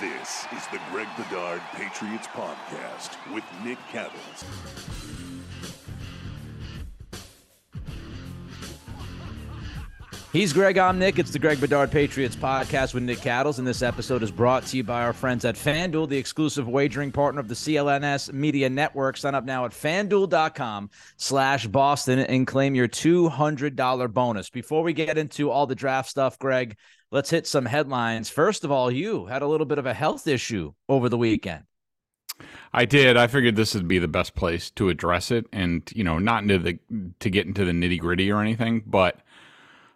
This is the Greg Bedard Patriots Podcast with Nick Cattles. He's Greg. I'm Nick. It's the Greg Bedard Patriots podcast with Nick Cattles, and this episode is brought to you by our friends at FanDuel, the exclusive wagering partner of the CLNS Media Network. Sign up now at FanDuel.com slash Boston and claim your $200 bonus. Before we get into all the draft stuff, Greg, let's hit some headlines. First of all, you had a little bit of a health issue over the weekend. I did. I figured this would be the best place to address it, and you know, not into the to get into the nitty gritty or anything, but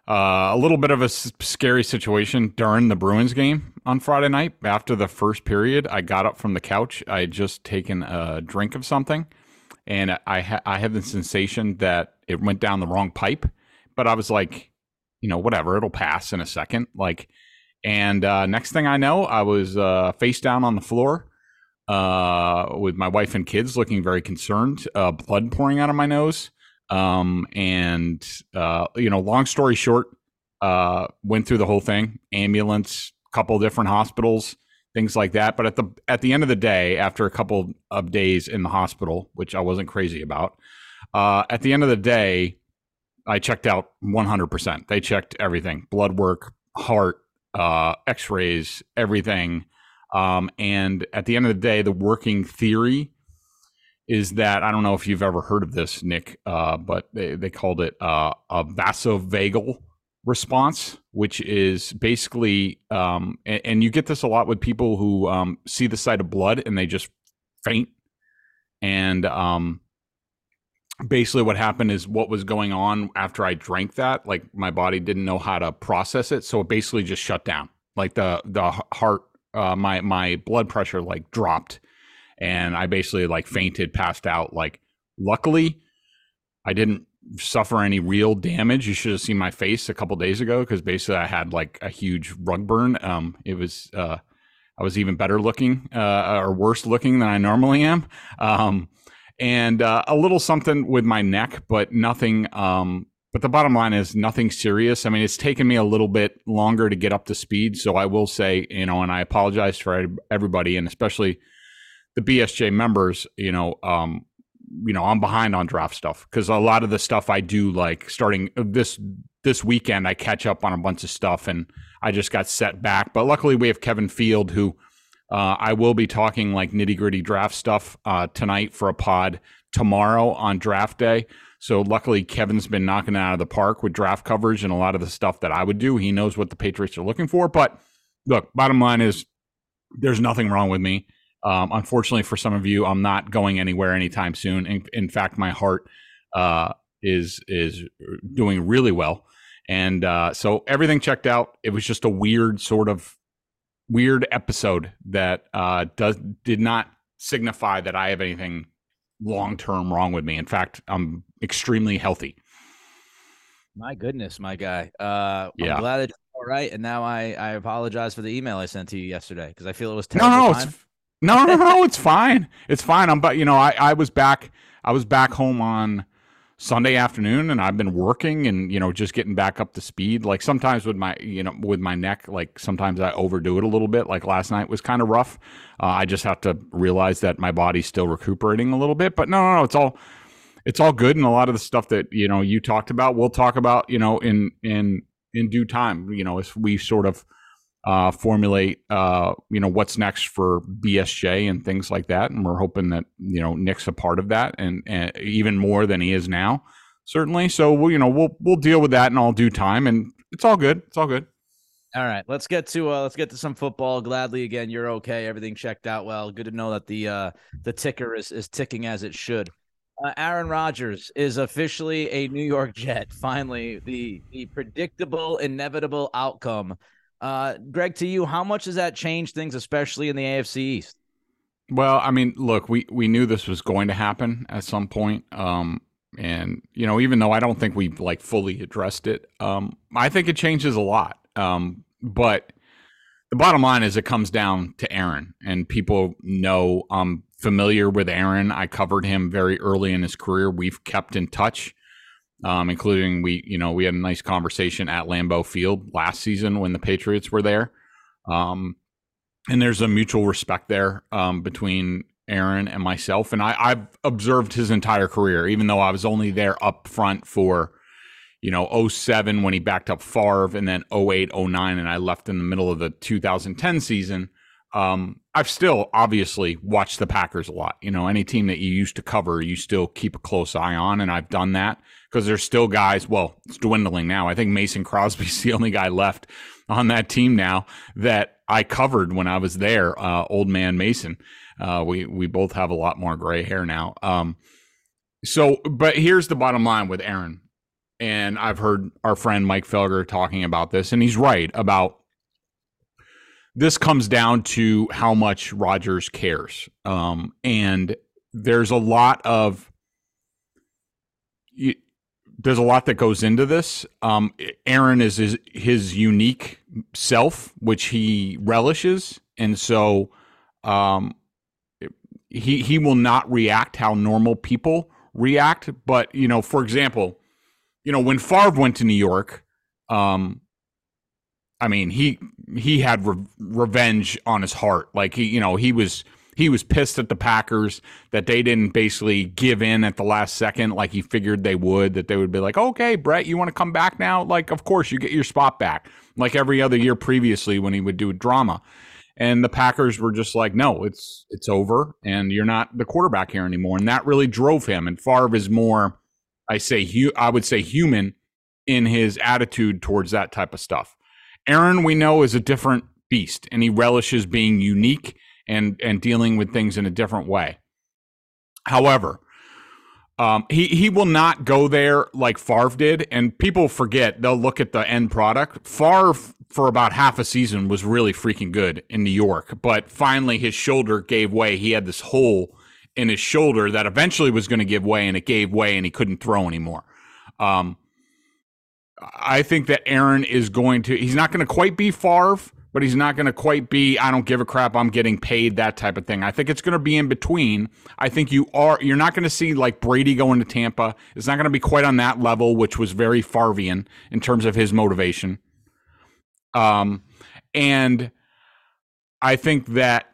uh, a little bit of a s- scary situation during the Bruins game on Friday night. After the first period, I got up from the couch. I had just taken a drink of something, and I ha- I had the sensation that it went down the wrong pipe. But I was like, you know, whatever, it'll pass in a second. Like, and uh, next thing I know, I was uh, face down on the floor uh, with my wife and kids, looking very concerned. Uh, blood pouring out of my nose. Um, and uh, you know, long story short, uh, went through the whole thing, ambulance, couple different hospitals, things like that. But at the at the end of the day, after a couple of days in the hospital, which I wasn't crazy about, uh, at the end of the day, I checked out 100%. They checked everything, blood work, heart, uh, X-rays, everything. Um, and at the end of the day, the working theory is that I don't know if you've ever heard of this, Nick, uh, but they, they called it uh, a vasovagal response, which is basically, um, and, and, you get this a lot with people who um, see the sight of blood and they just faint. And um, basically, what happened is what was going on after I drank that, like my body didn't know how to process it, so it basically just shut down. Like the the heart, uh, my my blood pressure like dropped and I basically like fainted, passed out. Like, luckily, I didn't suffer any real damage. You should have seen my face a couple days ago because basically I had like a huge rug burn. Um, it was uh, I was even better looking uh, or worse looking than I normally am. Um, and uh, a little something with my neck, but nothing. Um, but the bottom line is nothing serious. I mean, it's taken me a little bit longer to get up to speed. So I will say, you know, and I apologize for everybody, and especially the BSJ members, you know, um, you know, I'm behind on draft stuff because a lot of the stuff I do, like starting this this weekend, I catch up on a bunch of stuff, and I just got set back. But luckily, we have Kevin Field, who uh, I will be talking like nitty gritty draft stuff uh, tonight for a pod tomorrow on draft day. So luckily, Kevin's been knocking it out of the park with draft coverage and a lot of the stuff that I would do. He knows what the Patriots are looking for. But look, bottom line is, there's nothing wrong with me. Um, unfortunately, for some of you, I'm not going anywhere anytime soon. In, in fact, my heart uh, is is doing really well, and uh, so everything checked out. It was just a weird sort of weird episode that uh, does did not signify that I have anything long term wrong with me. In fact, I'm extremely healthy. My goodness, my guy. Uh, yeah. I'm glad that all right. And now I I apologize for the email I sent to you yesterday because I feel it was terrible. No, no, time. it's no, no, no, it's fine. It's fine. I'm but you know, I, I was back I was back home on Sunday afternoon and I've been working and you know just getting back up to speed. Like sometimes with my you know with my neck, like sometimes I overdo it a little bit. Like last night was kind of rough. Uh, I just have to realize that my body's still recuperating a little bit. But no, no, no, it's all it's all good. And a lot of the stuff that you know you talked about, we'll talk about you know in in in due time. You know, as we sort of uh, formulate uh, you know what's next for BSJ and things like that. And we're hoping that you know Nick's a part of that and, and even more than he is now, certainly. So we'll you know we'll we'll deal with that in all due time, and it's all good. It's all good. All right, let's get to uh, let's get to some football. Gladly, again, you're okay. Everything checked out well. Good to know that the uh, the ticker is is ticking as it should. Uh, Aaron Rodgers is officially a New York Jet. Finally, the the predictable, inevitable outcome uh, Greg, to you, how much does that change things, especially in the AFC East? Well, I mean, look, we we knew this was going to happen at some point. Um, and you know, even though I don't think we've like fully addressed it, um, I think it changes a lot. Um, but the bottom line is, it comes down to Aaron, and people know I'm familiar with Aaron. I covered him very early in his career. We've kept in touch um, including we, you know, we had a nice conversation at Lambeau Field last season when the Patriots were there. Um, and there's a mutual respect there um, between Aaron and myself. And I, I've observed his entire career, even though I was only there up front for, you know, 07 when he backed up Favre and then 08, 09, and I left in the middle of the 2010 season. Um, I've still obviously watched the Packers a lot. You know, any team that you used to cover, you still keep a close eye on, and I've done that because there's still guys. Well, it's dwindling now. I think Mason Crosby's the only guy left on that team now that I covered when I was there. Uh, old man Mason. Uh, we we both have a lot more gray hair now. Um, so, but here's the bottom line with Aaron, and I've heard our friend Mike Felger talking about this, and he's right about this comes down to how much Rodgers cares. Um, and there's a lot of there's a lot that goes into this. Um, Aaron is his, unique self, which he relishes, and so um, he he will not react how normal people react. But you know, for example, you know when Favre went to New York, um, I mean he he had re- revenge on his heart. Like he you know he was he was pissed at the Packers that they didn't basically give in at the last second like he figured they would. That they would be like, okay, Brett, you want to come back now? Like, of course you get your spot back. Like every other year previously when he would do a drama and the Packers were just like, no, it's it's over, and you're not the quarterback here anymore, and that really drove him. And Favre is more, I say, hu- I would say, human in his attitude towards that type of stuff. Aaron, we know, is a different beast, and he relishes being unique and and dealing with things in a different way. However, um, he he will not go there like Favre did, and people forget. They'll look at the end product. Favre for about half a season was really freaking good in New York, but finally his shoulder gave way. He had this hole in his shoulder that eventually was going to give way, and it gave way, and he couldn't throw anymore. Um, I think that Aaron is going to. He's not going to quite be Favre, but he's not going to quite be I don't give a crap I'm getting paid that type of thing. I think it's going to be in between. I think you are you're not going to see like Brady going to Tampa. It's not going to be quite on that level which was very Farvian in terms of his motivation. Um and I think that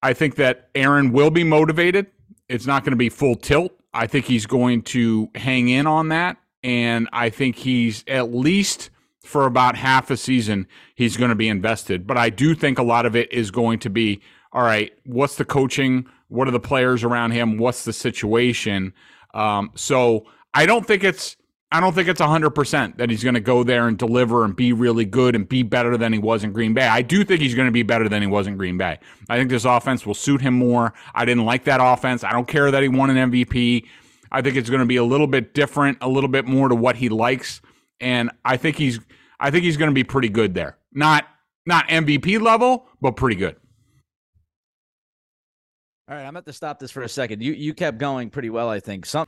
I think that Aaron will be motivated. It's not going to be full tilt. I think he's going to hang in on that and I think he's at least for about half a season, he's going to be invested. But I do think a lot of it is going to be all right, what's the coaching? What are the players around him? What's the situation? Um, so I don't think it's I don't think it's 100% that he's going to go there and deliver and be really good and be better than he was in Green Bay. I do think he's going to be better than he was in Green Bay. I think this offense will suit him more. I didn't like that offense. I don't care that he won an MVP. I think it's going to be a little bit different, a little bit more to what he likes and I think he's I think he's going to be pretty good there. Not not MVP level, but pretty good. All right, I'm about to stop this for a second. You you kept going pretty well, I think. Some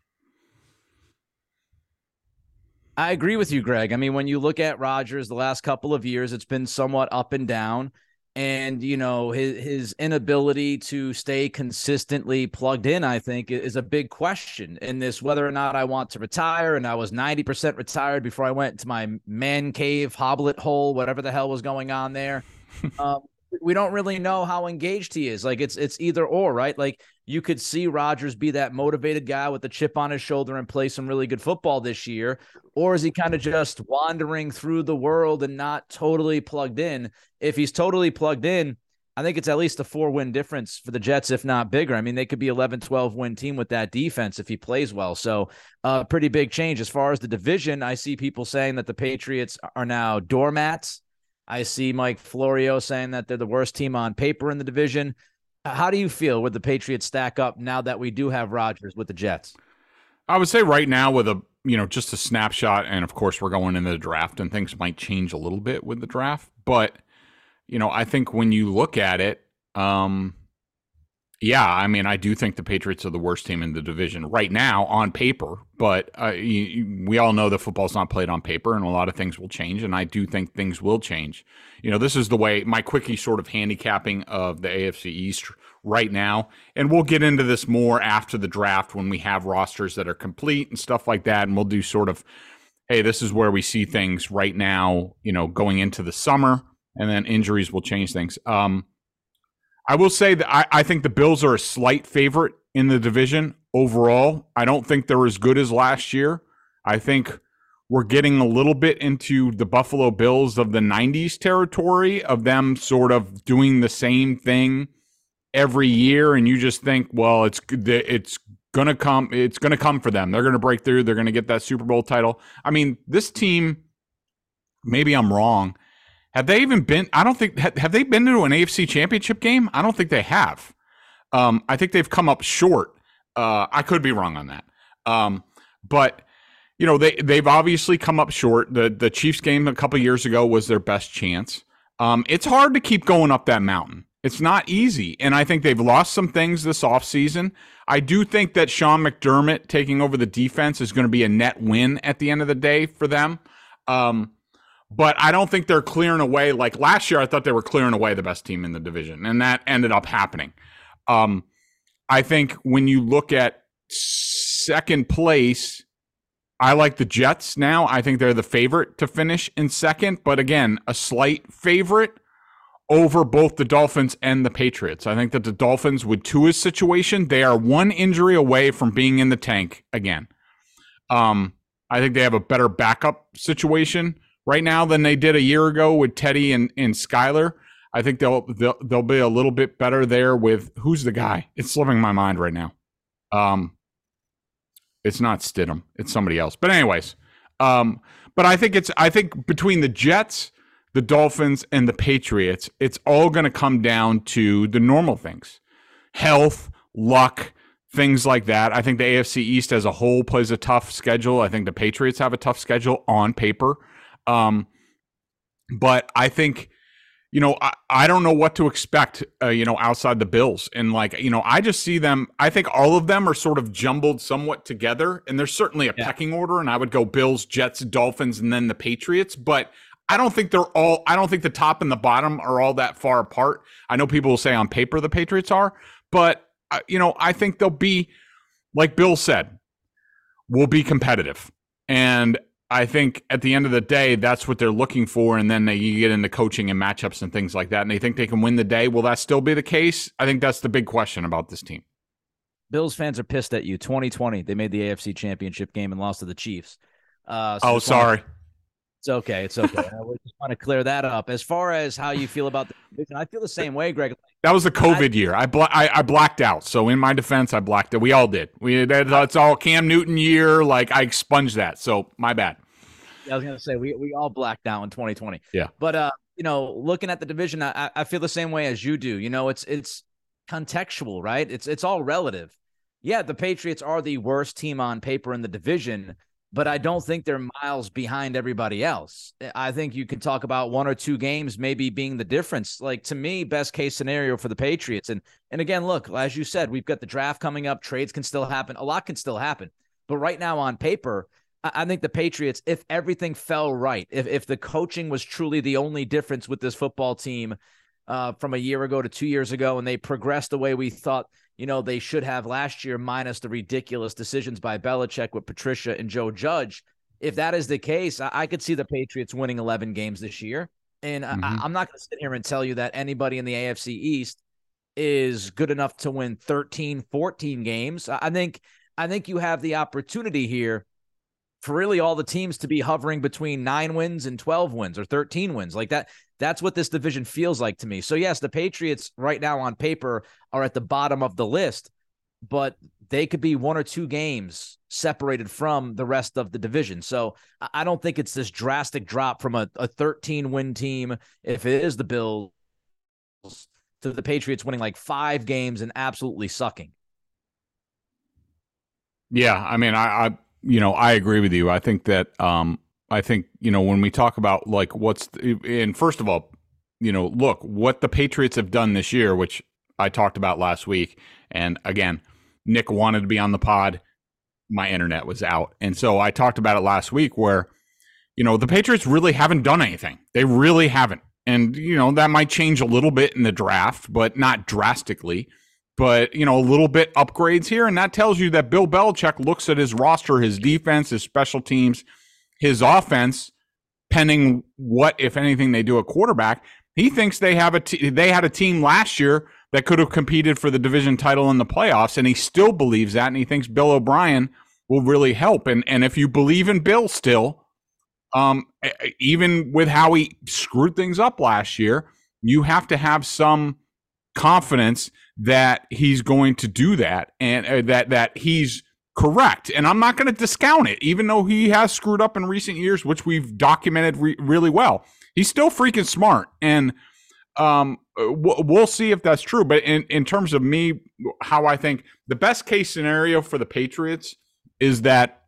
I agree with you, Greg. I mean, when you look at Rodgers the last couple of years, it's been somewhat up and down and you know his his inability to stay consistently plugged in i think is a big question in this whether or not i want to retire and i was 90% retired before i went to my man cave hoblet hole whatever the hell was going on there. Um, we don't really know how engaged he is like it's it's either or right like you could see Rodgers be that motivated guy with the chip on his shoulder and play some really good football this year? Or is he kind of just wandering through the world and not totally plugged in? If he's totally plugged in, I think it's at least a four win difference for the Jets, if not bigger. I mean, they could be 11, 12 win team with that defense if he plays well. So, a uh, pretty big change. As far as the division, I see people saying that the Patriots are now doormats. I see Mike Florio saying that they're the worst team on paper in the division. How do you feel with the Patriots stack up now that we do have Rodgers with the Jets? I would say right now with a you know just a snapshot, and of course we're going into the draft, and things might change a little bit with the draft. But you know, I think when you look at it, um, yeah, I mean, I do think the Patriots are the worst team in the division right now on paper. But uh, you, we all know that football's not played on paper, and a lot of things will change. And I do think things will change. You know, this is the way my quickie sort of handicapping of the AFC East right now. And we'll get into this more after the draft when we have rosters that are complete and stuff like that. And we'll do sort of, hey, this is where we see things right now. You know, going into the summer and then injuries will change things. Um, I will say that I, I think the Bills are a slight favorite in the division overall. I don't think they're as good as last year. I think we're getting a little bit into the Buffalo Bills of the 90s territory of them sort of doing the same thing every year and you just think, well, it's it's going to come it's going to come for them. They're going to break through, they're going to get that Super Bowl title. I mean, this team maybe I'm wrong. Have they even been I don't think have they been to an AFC championship game? I don't think they have. Um, I think they've come up short. Uh, I could be wrong on that. Um, but you know, they they've obviously come up short. The the Chiefs game a couple years ago was their best chance. Um, it's hard to keep going up that mountain. It's not easy. And I think they've lost some things this offseason. I do think that Sean McDermott taking over the defense is going to be a net win at the end of the day for them. Um, but I don't think they're clearing away. Like last year, I thought they were clearing away the best team in the division, and that ended up happening. Um, I think when you look at second place, I like the Jets now. I think they're the favorite to finish in second, but again, a slight favorite over both the Dolphins and the Patriots. I think that the Dolphins, with Tua's situation, they are one injury away from being in the tank again. Um, I think they have a better backup situation right now than they did a year ago with Teddy and, and Skylar. I think they'll, they'll they'll be a little bit better there with who's the guy? It's slipping my mind right now. Um, it's not Stidham. It's somebody else. But anyways, um, but I think it's I think between the Jets, the Dolphins, and the Patriots, it's all going to come down to the normal things, health, luck, things like that. I think the AFC East as a whole plays a tough schedule. I think the Patriots have a tough schedule on paper. Um, but I think you know, I, I don't know what to expect, uh, you know, outside the Bills. And like, you know, I just see them, I think all of them are sort of jumbled somewhat together. And there's certainly a yeah. pecking order. And I would go Bills, Jets, Dolphins, and then the Patriots. But I don't think they're all, I don't think the top and the bottom are all that far apart. I know people will say on paper the Patriots are, but, uh, you know, I think they'll be, like Bill said, will be competitive. And I think at the end of the day, that's what they're looking for. And then they, you get into coaching and matchups and things like that. And they think they can win the day. Will that still be the case? I think that's the big question about this team. Bills fans are pissed at you. 2020, they made the AFC championship game and lost to the Chiefs. Uh, so oh, sorry. It's okay. It's okay. I just want to clear that up. As far as how you feel about the division, I feel the same way, Greg. That was the COVID I, year. I, bla- I, I blacked out. So in my defense, I blacked it. We all did. We that's all Cam Newton year. Like I expunged that. So my bad. I was gonna say we we all blacked out in 2020. Yeah. But uh, you know, looking at the division, I I feel the same way as you do. You know, it's it's contextual, right? It's it's all relative. Yeah, the Patriots are the worst team on paper in the division, but I don't think they're miles behind everybody else. I think you can talk about one or two games maybe being the difference. Like to me, best case scenario for the Patriots. And and again, look, as you said, we've got the draft coming up, trades can still happen, a lot can still happen. But right now on paper, I think the Patriots, if everything fell right, if if the coaching was truly the only difference with this football team uh, from a year ago to two years ago, and they progressed the way we thought, you know, they should have last year, minus the ridiculous decisions by Belichick with Patricia and Joe Judge. If that is the case, I, I could see the Patriots winning 11 games this year. And mm-hmm. I, I'm not going to sit here and tell you that anybody in the AFC East is good enough to win 13, 14 games. I think I think you have the opportunity here for really all the teams to be hovering between nine wins and 12 wins or 13 wins. Like that, that's what this division feels like to me. So, yes, the Patriots right now on paper are at the bottom of the list, but they could be one or two games separated from the rest of the division. So, I don't think it's this drastic drop from a, a 13 win team, if it is the Bills, to the Patriots winning like five games and absolutely sucking. Yeah, I mean, I, I you know, I agree with you. I think that um, I think you know when we talk about like what's the, and first of all, you know, look what the Patriots have done this year, which I talked about last week, and again, Nick wanted to be on the pod. My internet was out, and so I talked about it last week where you know the Patriots really haven't done anything. They really haven't, and you know that might change a little bit in the draft, but not drastically but you know a little bit upgrades here and that tells you that bill belichick looks at his roster his defense his special teams his offense pending what if anything they do at quarterback He thinks they have a t- they had a team last year that could have competed for the division title in the playoffs, and he still believes that, and he thinks Bill O'Brien will really help. And and if you believe in Bill still, um, even with how he screwed things up last year, you have to have some confidence that he's going to do that and uh, that that he's correct. And I'm not going to discount it, even though he has screwed up in recent years, which we've documented re- really well. He's still freaking smart, and um, we'll see if that's true. But in, in terms of me, how I think the best case scenario for the Patriots is that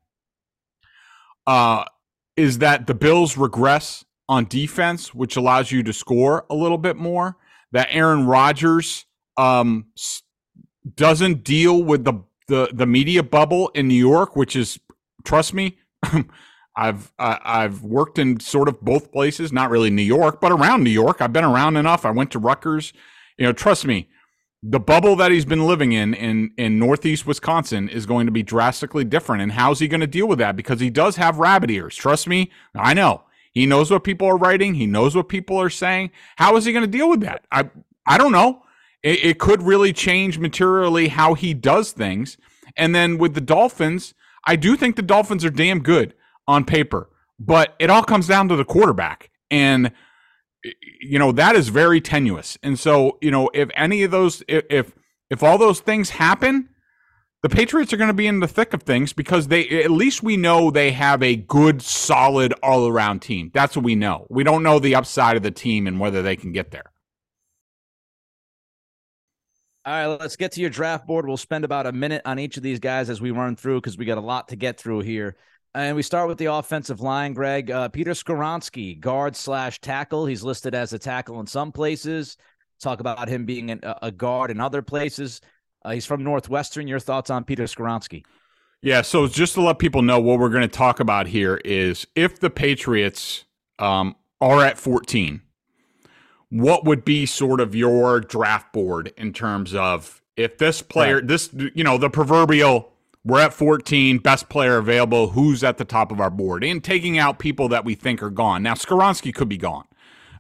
uh, is that the Bills regress on defense, which allows you to score a little bit more. That Aaron Rodgers um, doesn't deal with the, the the media bubble in New York, which is trust me. I've uh, I've worked in sort of both places, not really New York, but around New York. I've been around enough. I went to Rutgers. You know, trust me, the bubble that he's been living in in in Northeast Wisconsin is going to be drastically different. And how's he going to deal with that? Because he does have rabbit ears. Trust me, I know. He knows what people are writing. He knows what people are saying. How is he going to deal with that? I I don't know. It, it could really change materially how he does things. And then with the Dolphins, I do think the Dolphins are damn good on paper, but it all comes down to the quarterback. And, you know, that is very tenuous. And so, you know, if any of those, if, if all those things happen, the Patriots are going to be in the thick of things because they, at least we know they have a good, solid, all around team. That's what we know. We don't know the upside of the team and whether they can get there. All right, let's get to your draft board. We'll spend about a minute on each of these guys as we run through because we got a lot to get through here. And we start with the offensive line, Greg. Uh, Peter Skoronski, guard slash tackle. He's listed as a tackle in some places. Talk about him being an, a guard in other places. Uh, he's from Northwestern. Your thoughts on Peter Skoronski? Yeah, so just to let people know, what we're going to talk about here is if the Patriots um, are at 14, what would be sort of your draft board in terms of if this player, right. this, you know, the proverbial we're at 14, best player available. Who's at the top of our board? And taking out people that we think are gone. Now, Skoronski could be gone.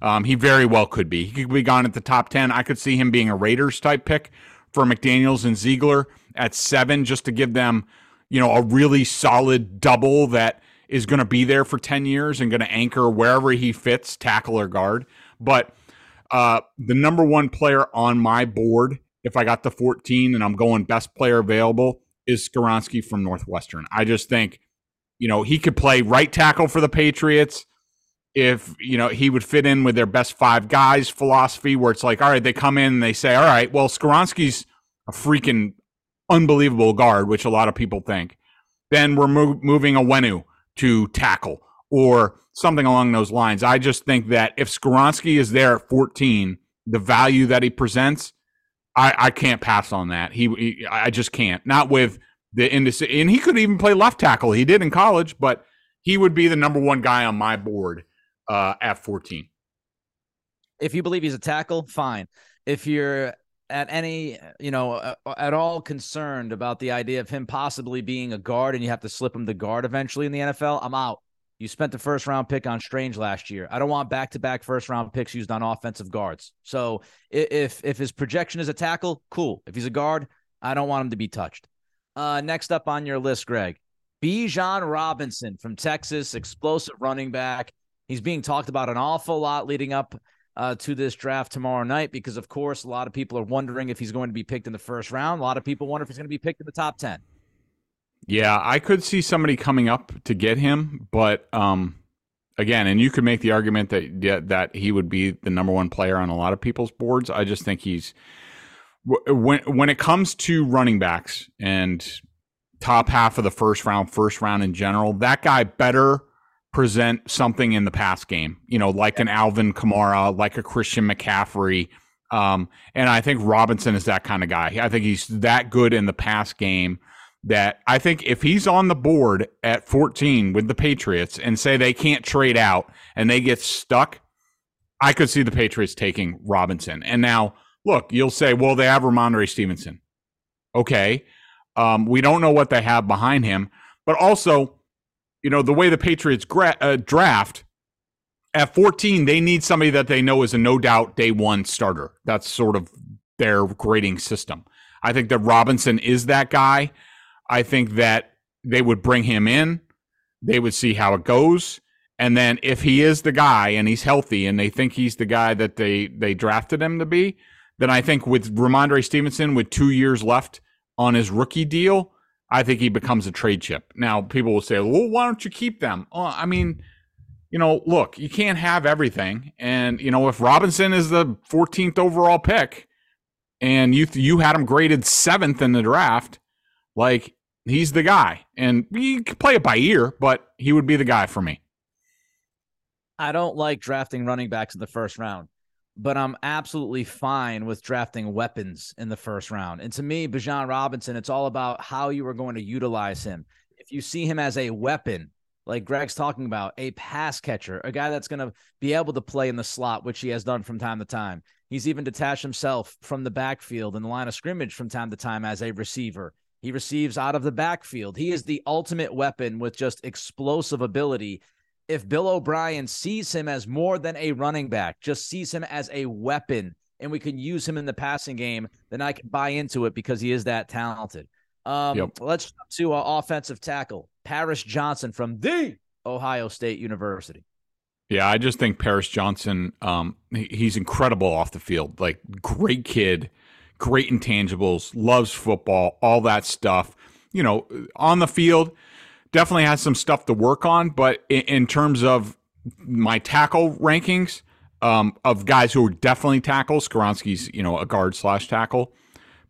Um, he very well could be. He could be gone at the top 10. I could see him being a Raiders type pick for McDaniels and Ziegler at seven, just to give them, you know, a really solid double that is going to be there for 10 years and going to anchor wherever he fits, tackle or guard. But uh, the number one player on my board, if I got the 14 and I'm going best player available, is Skoronski from Northwestern. I just think, you know, he could play right tackle for the Patriots if, you know, he would fit in with their best five guys philosophy where it's like, all right, they come in and they say, all right, well, Skoronski's a freaking unbelievable guard, which a lot of people think. Then we're mo- moving Onwenu to tackle or something along those lines. I just think that if Skoronski is there at 14, the value that he presents I, I can't pass on that. He, he, I just can't. Not with the indecision. And he could even play left tackle. He did in college, but he would be the number one guy on my board uh, at 14. If you believe he's a tackle, fine. If you're at any, you know, at all concerned about the idea of him possibly being a guard and you have to slip him the guard eventually in the NFL, I'm out. You spent the first round pick on Strange last year. I don't want back to back first round picks used on offensive guards. So if if his projection is a tackle, cool. If he's a guard, I don't want him to be touched. Uh, next up on your list, Greg, Bijan Robinson from Texas, explosive running back. He's being talked about an awful lot leading up uh, to this draft tomorrow night because, of course, a lot of people are wondering if he's going to be picked in the first round. A lot of people wonder if he's going to be picked in the top 10. Yeah, I could see somebody coming up to get him, but um, again, and you could make the argument that yeah, that he would be the number one player on a lot of people's boards. I just think he's when when it comes to running backs and top half of the first round, first round in general, that guy better present something in the pass game. You know, like an Alvin Kamara, like a Christian McCaffrey. Um, and I think Robinson is that kind of guy. I think he's that good in the pass game that I think if he's on the board at 14 with the Patriots and say they can't trade out and they get stuck, I could see the Patriots taking Robinson. And now, look, you'll say, well, they have Rhamondre Stevenson. Okay. Um, we don't know what they have behind him, but also, you know, the way the Patriots gra- uh, draft, at 14, they need somebody that they know is a no doubt day one starter. That's sort of their grading system. I think that Robinson is that guy. I think that they would bring him in, they would see how it goes. And then if he is the guy and he's healthy and they think he's the guy that they they drafted him to be, then I think with Rhamondre Stevenson with two years left on his rookie deal, I think he becomes a trade chip. Now people will say, "Well, why don't you keep them?" Oh, I mean, you know, look, you can't have everything. And you know, if Robinson is the 14th overall pick, and you you had him graded seventh in the draft, like he's the guy. And you can play it by ear, but he would be the guy for me. I don't like drafting running backs in the first round, but I'm absolutely fine with drafting weapons in the first round. And to me, Bijan Robinson, it's all about how you are going to utilize him. If you see him as a weapon, like Greg's talking about, a pass catcher, a guy that's going to be able to play in the slot, which he has done from time to time. He's even detached himself from the backfield and the line of scrimmage from time to time as a receiver. He receives out of the backfield. He is the ultimate weapon with just explosive ability if Bill O'Brien sees him as more than a running back, just sees him as a weapon, and we can use him in the passing game, then I can buy into it because he is that talented. Um, yep. Let's jump to uh, offensive tackle, Paris Johnson from the Ohio State University. Yeah, I just think Paris Johnson, um, he's incredible off the field. Like, great kid, great intangibles, loves football, all that stuff. You know, on the field, definitely has some stuff to work on. But in, in terms of my tackle rankings um, of guys who are definitely tackles, Skoronski's you know a guard slash tackle.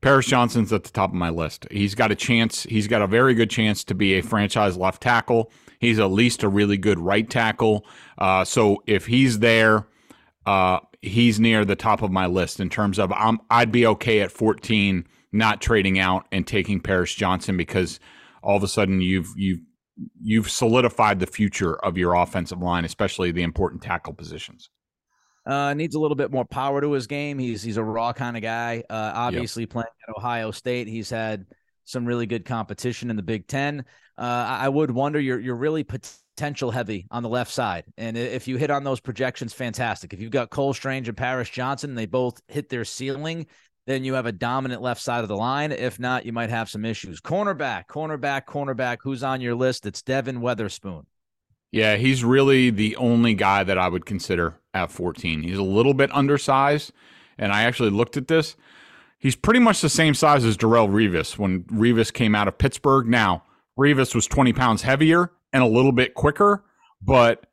Paris Johnson's at the top of my list. He's got a chance. He's got a very good chance to be a franchise left tackle. He's at least a really good right tackle. Uh, so if he's there, uh, he's near the top of my list in terms of I'm, I'd be okay at 14 not trading out and taking Paris Johnson because all of a sudden you've you've you've solidified the future of your offensive line, especially the important tackle positions. Uh, needs a little bit more power to his game. He's he's a raw kind of guy. Uh, obviously yep. playing at Ohio State, he's had some really good competition in the Big Ten. Uh, I would wonder you're you're really potential heavy on the left side, and if you hit on those projections, fantastic. If you've got Cole Strange and Paris Johnson, they both hit their ceiling then you have a dominant left side of the line. If not, you might have some issues. Cornerback, cornerback, cornerback. Who's on your list? It's Devon Witherspoon. Yeah, he's really the only guy that I would consider at 14. He's a little bit undersized, and I actually looked at this. He's pretty much the same size as Darrelle Revis when Revis came out of Pittsburgh. Now, Revis was 20 pounds heavier and a little bit quicker, but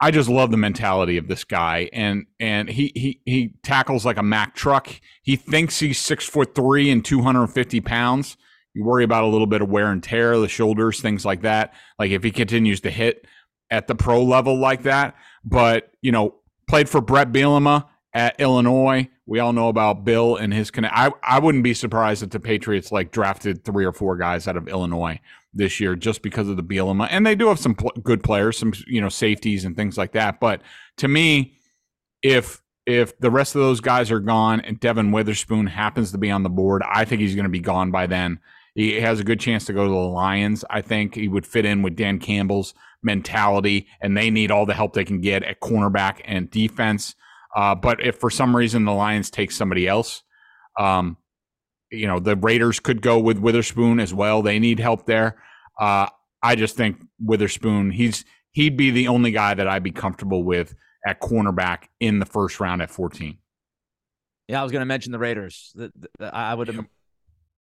I just love the mentality of this guy, and and he he he tackles like a Mack truck. He thinks he's six foot three and two hundred and fifty pounds. You worry about a little bit of wear and tear, the shoulders, things like that. Like if he continues to hit at the pro level like that, but you know, played for Brett Bielema at Illinois. We all know about Bill and his connect. I I wouldn't be surprised if the Patriots like drafted three or four guys out of Illinois this year just because of the Bielema. And they do have some pl- good players, some you know safeties and things like that. But to me, if if the rest of those guys are gone and Devon Witherspoon happens to be on the board, I think he's going to be gone by then. He has a good chance to go to the Lions. I think he would fit in with Dan Campbell's mentality, and they need all the help they can get at cornerback and defense. Uh, but if for some reason the Lions take somebody else, um, you know, the Raiders could go with Witherspoon as well. They need help there. Uh, I just think Witherspoon, he's he'd be the only guy that I'd be comfortable with at cornerback in the first round at 14. Yeah, I was going to mention the Raiders. The, the, I would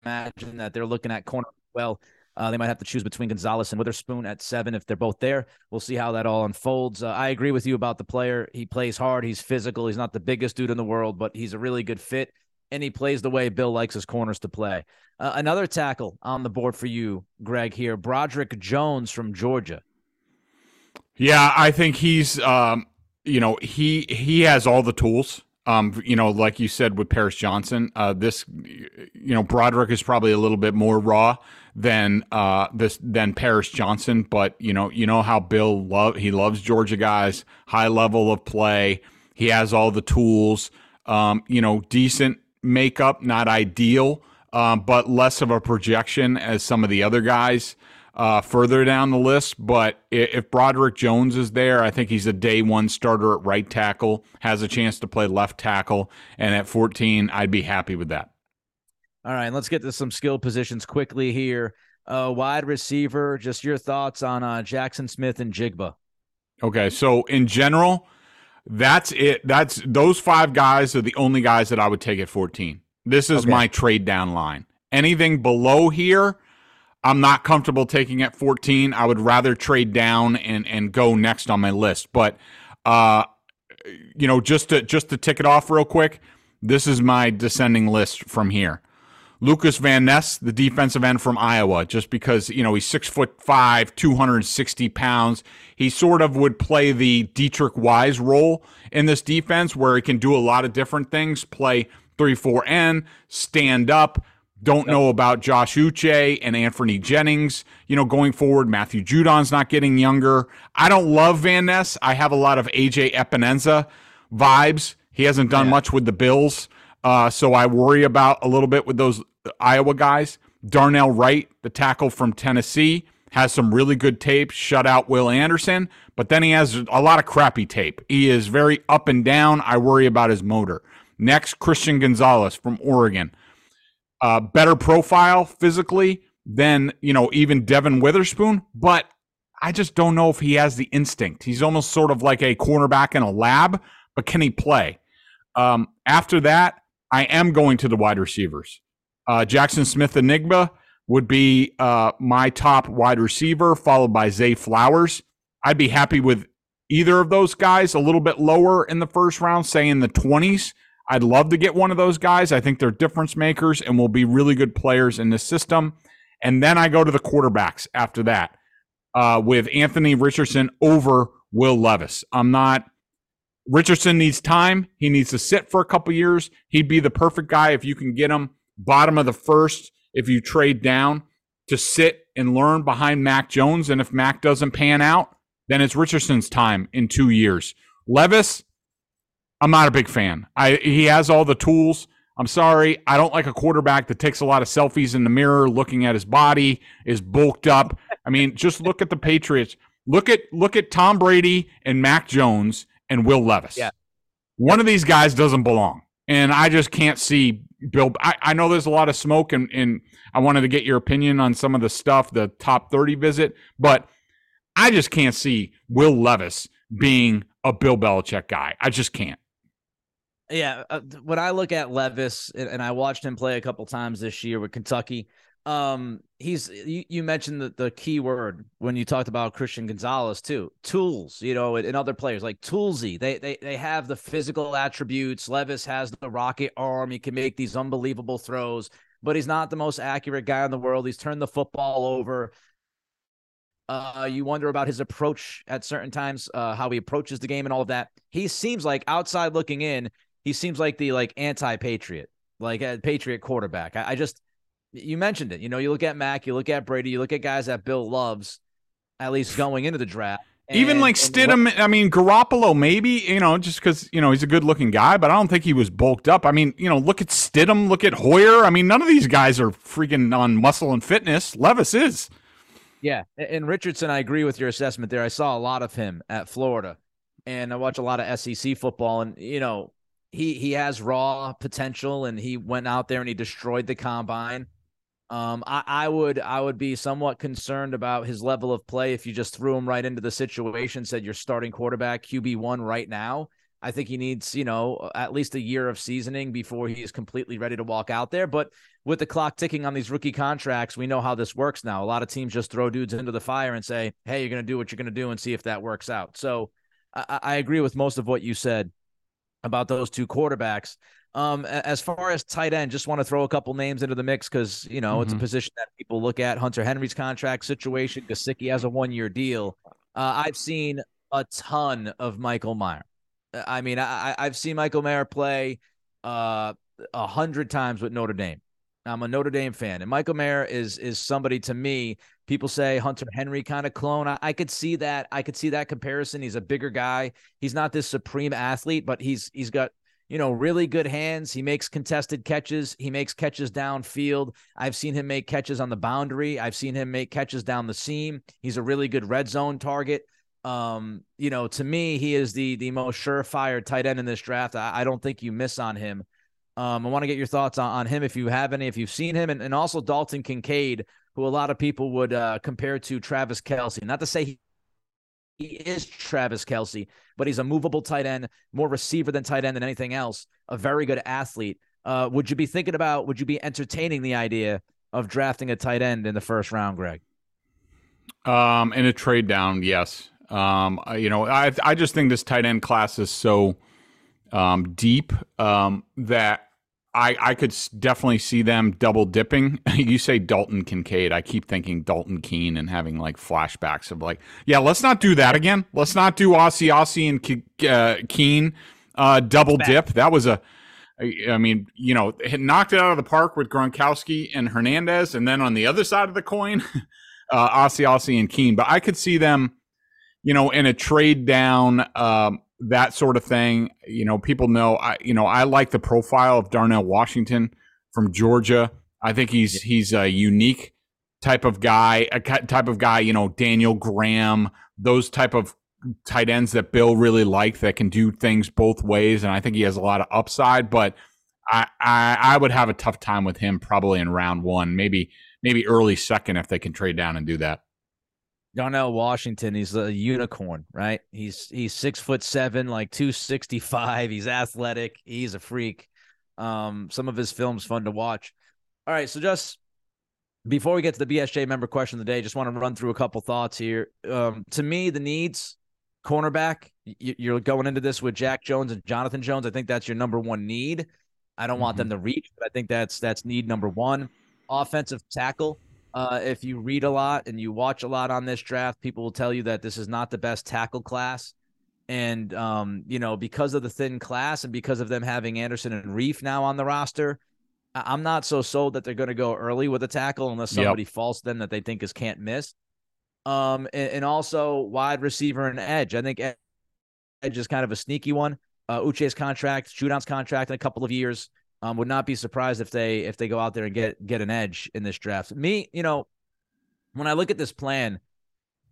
imagine that they're looking at corner. Well, uh, they might have to choose between Gonzalez and Witherspoon at seven if they're both there. We'll see how that all unfolds. Uh, I agree with you about the player. He plays hard. He's physical. He's not the biggest dude in the world, but he's a really good fit and he plays the way Bill likes his corners to play. Uh, another tackle on the board for you, Greg, here Broderick Jones from Georgia. Yeah, I think he's, um, you know, he he has all the tools. Um, you know, like you said with Paris Johnson, uh, this, you know, Broderick is probably a little bit more raw than uh, this than Paris Johnson, but you know, you know how Bill love he loves Georgia guys, high level of play. He has all the tools. Um, you know, decent makeup, not ideal, um, but less of a projection as some of the other guys. uh, further down the list. But if Broderick Jones is there, I think he's a day one starter at right tackle, has a chance to play left tackle. And at 14, I'd be happy with that. All right, let's get to some skill positions quickly here. Uh, wide receiver, just your thoughts on uh, Jaxon Smith-Njigba. Okay, so in general, that's it. That's those five guys are the only guys that I would take at 14. This is okay. my trade down line. Anything below here, I'm not comfortable taking at 14. I would rather trade down and and go next on my list. But uh you know, just to just to tick it off real quick, this is my descending list from here. Lucas Van Ness, the defensive end from Iowa, just because, you know, he's six foot five, 260 pounds. He sort of would play the Deatrich Wise role in this defense where he can do a lot of different things, play 3 4 N, stand up. Don't know about Josh Uche and Anfernee Jennings. You know, going forward, Matthew Judon's not getting younger. I don't love Van Ness. I have a lot of AJ Epenesa vibes. He hasn't done yeah. much with the Bills. Uh, so I worry about a little bit with those Iowa guys. Darnell Wright, the tackle from Tennessee, has some really good tape, shut out Will Anderson, but then he has a lot of crappy tape. He is very up and down. I worry about his motor. Next, Christian Gonzalez from Oregon. Uh, better profile physically than, you know, even Devon Witherspoon, but I just don't know if he has the instinct. He's almost sort of like a cornerback in a lab, but can he play? Um, after that, I am going to the wide receivers. Uh, Jaxon Smith-Njigba would be uh, my top wide receiver, followed by Zay Flowers. I'd be happy with either of those guys a little bit lower in the first round, say in the 20s. I'd love to get one of those guys. I think they're difference makers and will be really good players in this system. And then I go to the quarterbacks after that uh, with Anthony Richardson over Will Levis. I'm not. Richardson needs time. He needs to sit for a couple years. He'd be the perfect guy if you can get him bottom of the first if you trade down to sit and learn behind Mac Jones. And if Mac doesn't pan out, then it's Richardson's time in two years. Levis, I'm not a big fan. I he has all the tools. I'm sorry, I don't like a quarterback that takes a lot of selfies in the mirror, looking at his body, is bulked up. I mean, just look at the Patriots. Look at look at Tom Brady and Mac Jones and Will Levis. Yeah. One of these guys doesn't belong. And I just can't see Bill. I, I know there's a lot of smoke, and, and I wanted to get your opinion on some of the stuff, the top 30 visit, but I just can't see Will Levis being a Bill Belichick guy. I just can't. Yeah, uh, when I look at Levis, and, and I watched him play a couple times this year with Kentucky, um, he's you, you mentioned the, the key word when you talked about Christian Gonzalez too. Tools, you know, and, other players like Toolsy. They they they have the physical attributes. Levis has the rocket arm. He can make these unbelievable throws, but he's not the most accurate guy in the world. He's turned the football over. Uh, you wonder about his approach at certain times, uh, how he approaches the game and all of that. He seems like outside looking in, he seems like the like anti-patriot, like a patriot quarterback. I, I just you mentioned it. You know, you look at Mac, you look at Brady, you look at guys that Bill loves, at least going into the draft. And, Even like Stidham, what, I mean Garoppolo, maybe you know, just because you know he's a good-looking guy, but I don't think he was bulked up. I mean, you know, look at Stidham, look at Hoyer. I mean, none of these guys are freaking on muscle and fitness. Levis is. Yeah, and Richardson, I agree with your assessment there. I saw a lot of him at Florida, and I watch a lot of SEC football, and you know, he he has raw potential, and he went out there and he destroyed the combine. Um, I, I would I would be somewhat concerned about his level of play if you just threw him right into the situation, said you're starting quarterback QB one right now. I think he needs, you know, at least a year of seasoning before he is completely ready to walk out there. But with the clock ticking on these rookie contracts, we know how this works now. A lot of teams just throw dudes into the fire and say, "Hey, you're going to do what you're going to do and see if that works out." So I, I agree with most of what you said about those two quarterbacks. Um, as far as tight end, just want to throw a couple names into the mix because you know mm-hmm. it's a mm-hmm. position that people look at. Hunter Henry's contract situation. Gesicki has a one-year deal. Uh, I've seen a ton of Michael Mayer. I mean, I, I've seen Michael Mayer play uh, a hundred times with Notre Dame. I'm a Notre Dame fan, and Michael Mayer is is somebody to me. People say Hunter Henry kind of clone. I, I, could see that. I could see that comparison. He's a bigger guy. He's not this supreme athlete, but he's he's got you know, really good hands. He makes contested catches. He makes catches downfield. I've seen him make catches on the boundary. I've seen him make catches down the seam. He's a really good red zone target. Um, you know, to me, he is the the most surefire tight end in this draft. I, I don't think you miss on him. Um, I want to get your thoughts on, on him if you have any, if you've seen him, and, and also Dalton Kincaid, who a lot of people would uh, compare to Travis Kelce. Not to say he is Travis Kelce, but he's a movable tight end, more receiver than tight end than anything else. A very good athlete. Uh, would you be thinking about? Would you be entertaining the idea of drafting a tight end in the first round, Greg? Um, in a trade down, yes. Um, you know, I I just think this tight end class is so um, deep um, that I, I could definitely see them double dipping. you say Dalton Kincaid. I keep thinking Dalton Keene and having like flashbacks of like, yeah, let's not do that again. Let's not do Asiasi and Ke- uh, Keene uh, double dip. That was a, I mean, you know, it knocked it out of the park with Gronkowski and Hernandez, and then on the other side of the coin, uh, Asiasi and Keene. But I could see them, you know, in a trade down. Um, that sort of thing. You know, people know I you know, I like the profile of Darnell Washington from Georgia. I think he's he's a unique type of guy, a type of guy, you know, Daniel Graham, those type of tight ends that Bill really liked that can do things both ways and I think he has a lot of upside, but I, I, I would have a tough time with him probably in round 1, maybe maybe early second if they can trade down and do that. Darnell Washington, he's a unicorn, right? He's he's six foot seven, like two sixty five. He's athletic. He's a freak. Um, some of his films fun to watch. All right, so just before we get to the BSJ member question of the day, just want to run through a couple thoughts here. Um, to me, the needs cornerback. You're going into this with Jack Jones and Jonathan Jones. I think that's your number one need. I don't mm-hmm. want them to reach, but I think that's that's need number one. Offensive tackle. Uh, if you read a lot and you watch a lot on this draft, people will tell you that this is not the best tackle class. And, um, you know, because of the thin class and because of them having Anderson and Reiff now on the roster, I'm not so sold that they're going to go early with a tackle unless somebody yep. falls them that they think is can't miss. Um, and, and, also wide receiver and edge. I think edge is kind of a sneaky one. Uh, Uche's contract, Judon's contract in a couple of years. Um, would not be surprised if they if they go out there and get get an edge in this draft. Me, you know, when I look at this plan,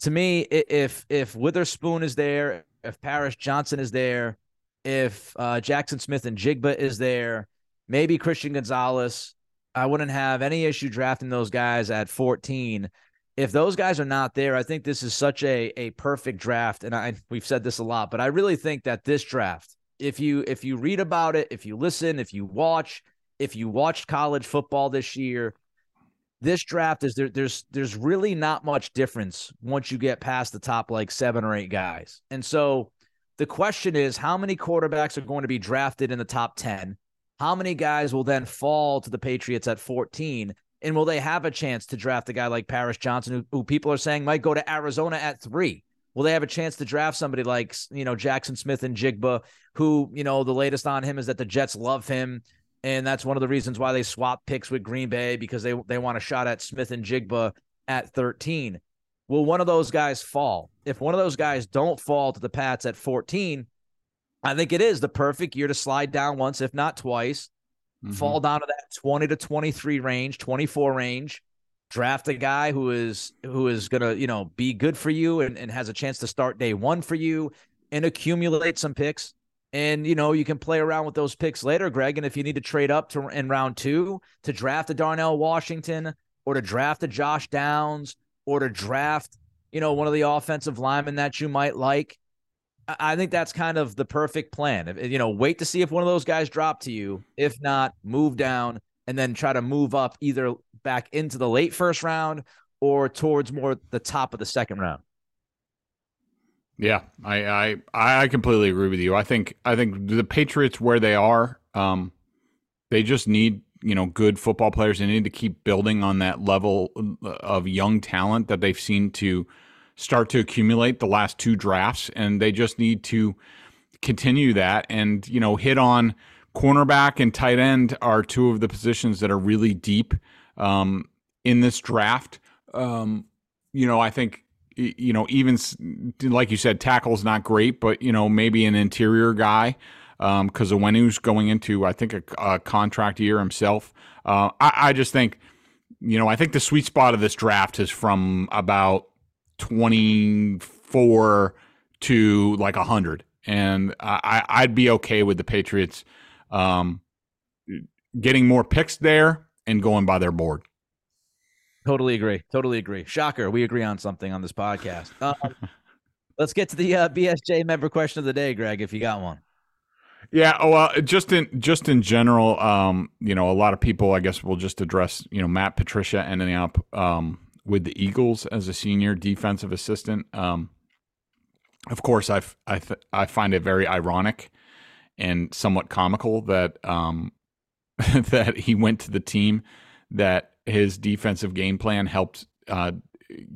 to me, if if Witherspoon is there, if Paris Johnson is there, if uh, Jaxon Smith-Njigba is there, maybe Christian Gonzalez, I wouldn't have any issue drafting those guys at 14. If those guys are not there, I think this is such a a perfect draft. And I we've said this a lot, but I really think that this draft if you if you read about it, if you listen, if you watch, if you watched college football this year, this draft is there there's there's really not much difference once you get past the top like 7 or 8 guys. And so the question is how many quarterbacks are going to be drafted in the top 10? How many guys will then fall to the Patriots at 14? And will they have a chance to draft a guy like Paris Johnson, who, who people are saying might go to Arizona at three? Will they have a chance to draft somebody like, you know, Jaxon Smith-Njigba, who, you know, the latest on him is that the Jets love him. And that's one of the reasons why they swap picks with Green Bay because they, they want a shot at Smith and Jigba at 13. Will one of those guys fall? If one of those guys don't fall to the Pats at 14, I think it is the perfect year to slide down once, if not twice, mm-hmm. fall down to that 20 to 23 range, 24 range, draft a guy who is who is gonna you know be good for you and, and has a chance to start day one for you and accumulate some picks. And you know you can play around with those picks later greg. And if you need to trade up to in round two to draft a darnell washington or to draft a josh downs or to draft you know one of the offensive linemen that you might like i think that's kind of the perfect plan. You know wait to see if one of those guys drop to you. If not move down and then try to move up either back into the late first round or towards more the top of the second round. Yeah, I I I completely agree with you. I think I think the Patriots where they are, um, they just need you know good football players. They need to keep building on that level of young talent that they've seen to start to accumulate the last two drafts, and they just need to continue that and you know hit on cornerback and tight end are two of the positions that are really deep um, in this draft. Um, you know, I think you know even like you said, tackle's not great, but you know maybe an interior guy because um, Onwenu's going into, I think, a, a contract year himself. Uh, I, I, just think, you know, I think the sweet spot of this draft is from about 24 to like 100. And I, I'd be okay with the Patriots um, getting more picks there and going by their board. Totally agree. Totally agree. Shocker. We agree on something on this podcast. Um, let's get to the uh, BSJ member question of the day, Greg, if you got one. Yeah, oh, well, just in just in general, um, you know, a lot of people, I guess, will just address, you know, Matt Patricia ending up um, with the Eagles as a senior defensive assistant. Um, of course, I I th- I find it very ironic and somewhat comical that um, that he went to the team that his defensive game plan helped uh,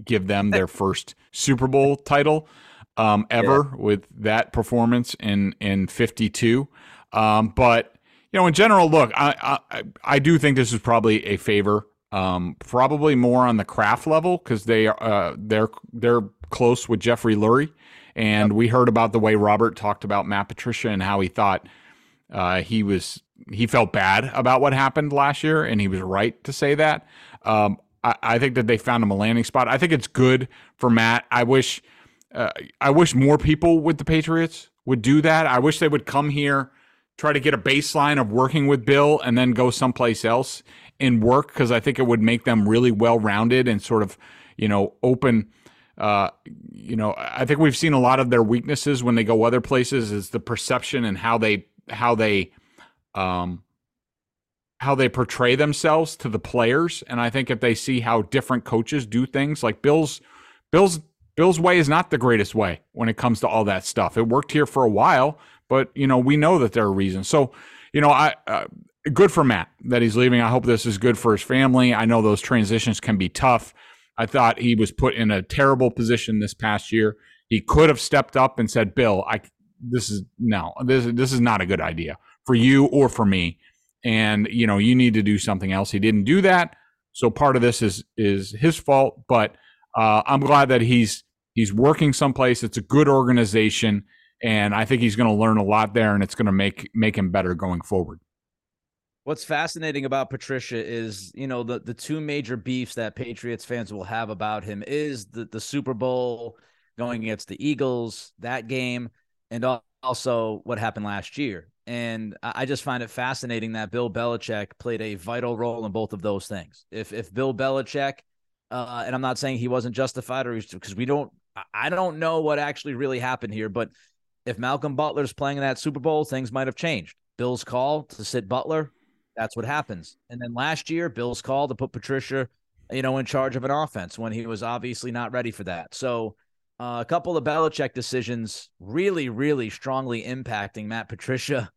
give them their first Super Bowl title um, ever yeah. with that performance in in 52. Um, but you know, in general, look, I, I I do think this is probably a favor, um, probably more on the Kraft level because they uh they're they're close with Jeffrey Lurie, and yep. we heard about the way Robert talked about Matt Patricia and how he thought uh, he was he felt bad about what happened last year, and he was right to say that. Um, I, I, think that they found him a landing spot. I think it's good for Matt. I wish uh, I wish more people with the Patriots would do that. I wish they would come here, try to get a baseline of working with Bill, and then go someplace else and work because I think it would make them really well rounded and sort of you know open. Uh, you know, I think we've seen a lot of their weaknesses when they go other places is the perception and how they how they um, how they portray themselves to the players. And I think if they see how different coaches do things, like Bill's Bill's Bill's way is not the greatest way when it comes to all that stuff. It worked here for a while, but you know we know that there are reasons. So, you know, I uh, good for Matt that he's leaving. I hope this is good for his family. I know those transitions can be tough. I thought he was put in a terrible position this past year. He could have stepped up and said, "Bill, I this is no, this this is not a good idea for you or for me, and you know you need to do something else." He didn't do that, so part of this is is his fault. But uh, I'm glad that he's he's working someplace. It's a good organization, and I think he's going to learn a lot there, and it's going to make make him better going forward. What's fascinating about Patricia is, you know, the the two major beefs that Patriots fans will have about him is the the Super Bowl going against the Eagles, that game, and also what happened last year. And I just find it fascinating that Bill Belichick played a vital role in both of those things. If if Bill Belichick, uh, and I'm not saying he wasn't justified or because we don't, I don't know what actually really happened here, but if Malcolm Butler's playing in that Super Bowl, things might have changed. Bill's call to sit Butler, that's what happens. And then last year, Bill's call to put Patricia, you know, in charge of an offense when he was obviously not ready for that. So uh, a couple of Belichick decisions really, really strongly impacting Matt Patricia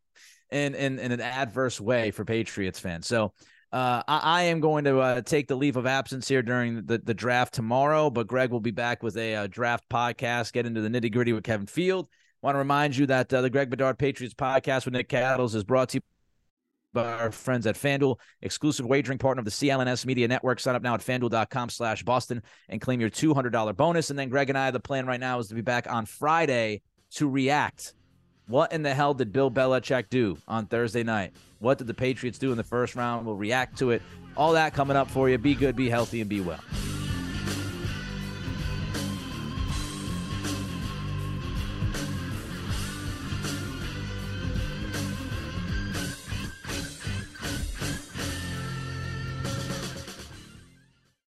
in, in, in an adverse way for Patriots fans. So uh, I, I, am going to uh, take the leave of absence here during the, the draft tomorrow, but Greg will be back with a, a uh, draft podcast, get into the nitty gritty with Kevin Field. Want to remind you that uh, the Greg Bedard Patriots podcast with Nick Cattles is brought to you by our friends at FanDuel, exclusive wagering partner of the CLNS Media Network. Sign up now at fanduel.com slash Boston and claim your $200 bonus. And then Greg and I, the plan right now is to be back on Friday to react. What in the hell did Bill Belichick do on Thursday night? What did the Patriots do in the first round? We'll react to it. All that coming up for you. Be good, be healthy, and be well.